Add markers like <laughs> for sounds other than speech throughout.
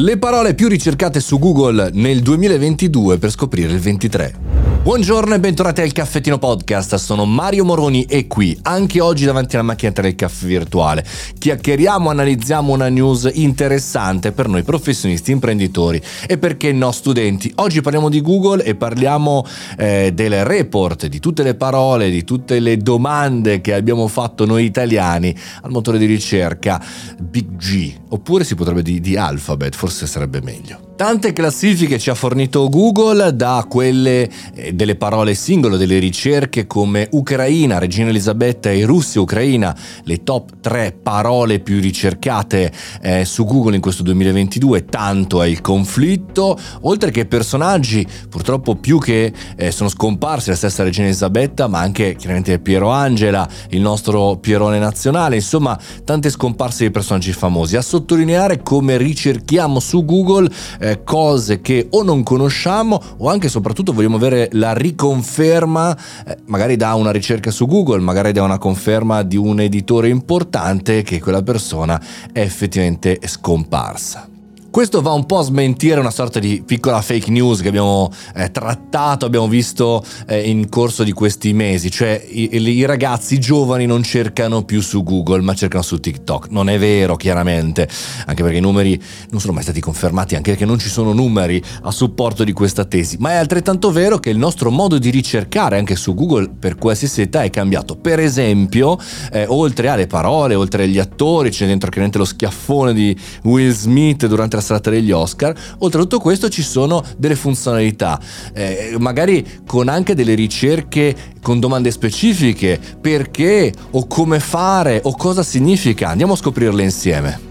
Le parole più ricercate su Google nel 2022 per scoprire il 23. Buongiorno e bentornati al Caffettino Podcast, sono Mario Moroni e qui, anche oggi davanti alla macchinetta del caffè virtuale, chiacchieriamo, analizziamo una news interessante per noi professionisti, imprenditori e perché no studenti. Oggi parliamo di Google e parliamo eh, del report, di tutte le parole, di tutte le domande che abbiamo fatto noi italiani al motore di ricerca Big G, oppure si potrebbe dire di Alphabet, forse sarebbe meglio. Tante classifiche ci ha fornito Google, da quelle eh, delle parole singolo, delle ricerche come Ucraina, Regina Elisabetta e Russia-Ucraina, le top 3 parole più ricercate eh, su Google in questo 2022, tanto è il conflitto, oltre che personaggi purtroppo più che eh, sono scomparsi, la stessa Regina Elisabetta, ma anche chiaramente Piero Angela, il nostro Pierone nazionale, insomma tante scomparse di personaggi famosi. A sottolineare come ricerchiamo su Google eh, eh, cose che o non conosciamo o anche e soprattutto vogliamo avere la riconferma, eh, magari da una ricerca su Google, magari da una conferma di un editore importante che quella persona è effettivamente scomparsa. Questo va un po' a smentire una sorta di piccola fake news che abbiamo eh, trattato, abbiamo visto eh, in corso di questi mesi, cioè i, i, ragazzi giovani non cercano più su Google ma cercano su TikTok. Non è vero chiaramente, anche perché i numeri non sono mai stati confermati, anche perché non ci sono numeri a supporto di questa tesi, ma è altrettanto vero che il nostro modo di ricercare anche su Google per qualsiasi età è cambiato. Per esempio, eh, oltre alle parole, oltre agli attori, c'è dentro chiaramente lo schiaffone di Will Smith durante la serata degli Oscar. Oltre a tutto questo ci sono delle funzionalità, eh, magari con anche delle ricerche con domande specifiche, perché o come fare o cosa significa. Andiamo a scoprirle insieme.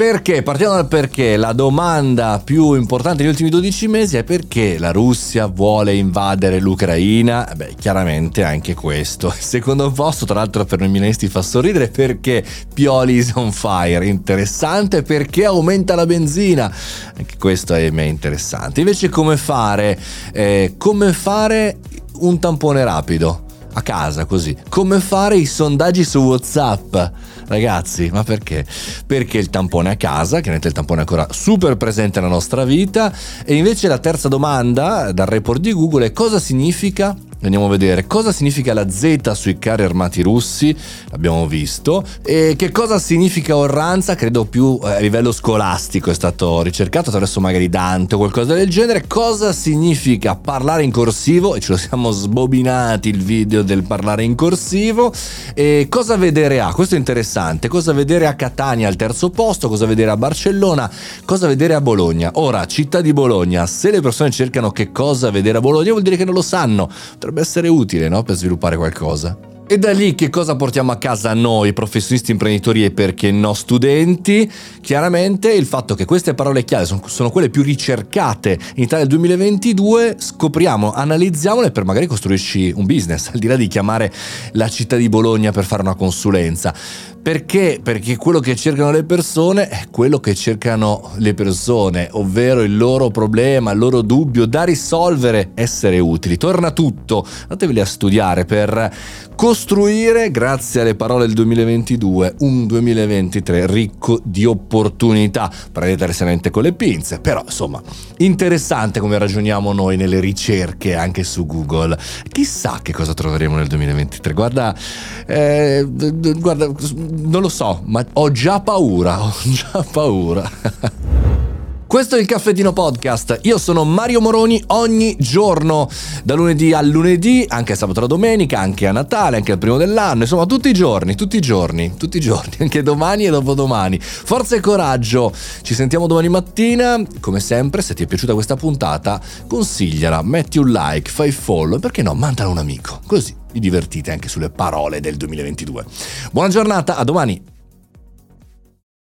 Perché? Partiamo dal perché. La domanda più importante negli ultimi 12 mesi è perché la Russia vuole invadere l'Ucraina? Beh, chiaramente anche questo. Il <laughs> secondo posto, tra l'altro per noi milanisti fa sorridere perché Pioli is on fire. Interessante perché aumenta la benzina. Anche questo è interessante. Invece come fare? Eh, come fare un tampone rapido? a casa così. Come fare i sondaggi su WhatsApp? Ragazzi, ma perché? Perché il tampone a casa, chiaramente il tampone è ancora super presente nella nostra vita, e invece la terza domanda dal report di Google è cosa significa Andiamo a vedere cosa significa la Z sui carri armati russi, l'abbiamo visto, e che cosa significa orranza, credo più eh, a livello scolastico è stato ricercato attraverso magari Dante o qualcosa del genere, cosa significa parlare in corsivo, e ce lo siamo sbobinati il video del parlare in corsivo, e cosa vedere a, questo è interessante, cosa vedere a Catania al terzo posto, cosa vedere a Barcellona, cosa vedere a Bologna. Ora, città di Bologna, se le persone cercano che cosa vedere a Bologna vuol dire che non lo sanno potrebbe essere utile no? per sviluppare qualcosa. E da lì che cosa portiamo a casa noi, professionisti, imprenditori e perché no studenti? Chiaramente il fatto che queste parole chiave sono, sono quelle più ricercate in Italia del 2022, scopriamo, analizziamole per magari costruirci un business, al di là di chiamare la città di Bologna per fare una consulenza. Perché? Perché quello che cercano le persone è quello che cercano le persone, ovvero il loro problema, il loro dubbio da risolvere, essere utili. Torna tutto, andateveli a studiare per costruire, grazie alle parole del 2022, un 2023 ricco di opportunità. Prendete seriamente con le pinze, però insomma, interessante come ragioniamo noi nelle ricerche anche su Google. Chissà che cosa troveremo nel 2023. Guarda, eh, guarda non lo so, ma ho già paura, <laughs> ho già paura. Questo è il Caffettino Podcast. Io sono Mario Moroni ogni giorno, da lunedì a lunedì, anche sabato e domenica, anche a Natale, anche al primo dell'anno, insomma tutti i giorni, tutti i giorni, tutti i giorni, <laughs> anche domani e dopodomani. Forza e coraggio. Ci sentiamo domani mattina. Come sempre, se ti è piaciuta questa puntata, consigliala, metti un like, fai follow e perché no, mandala un amico. Così vi divertite anche sulle parole del 2022. Buona giornata, a domani.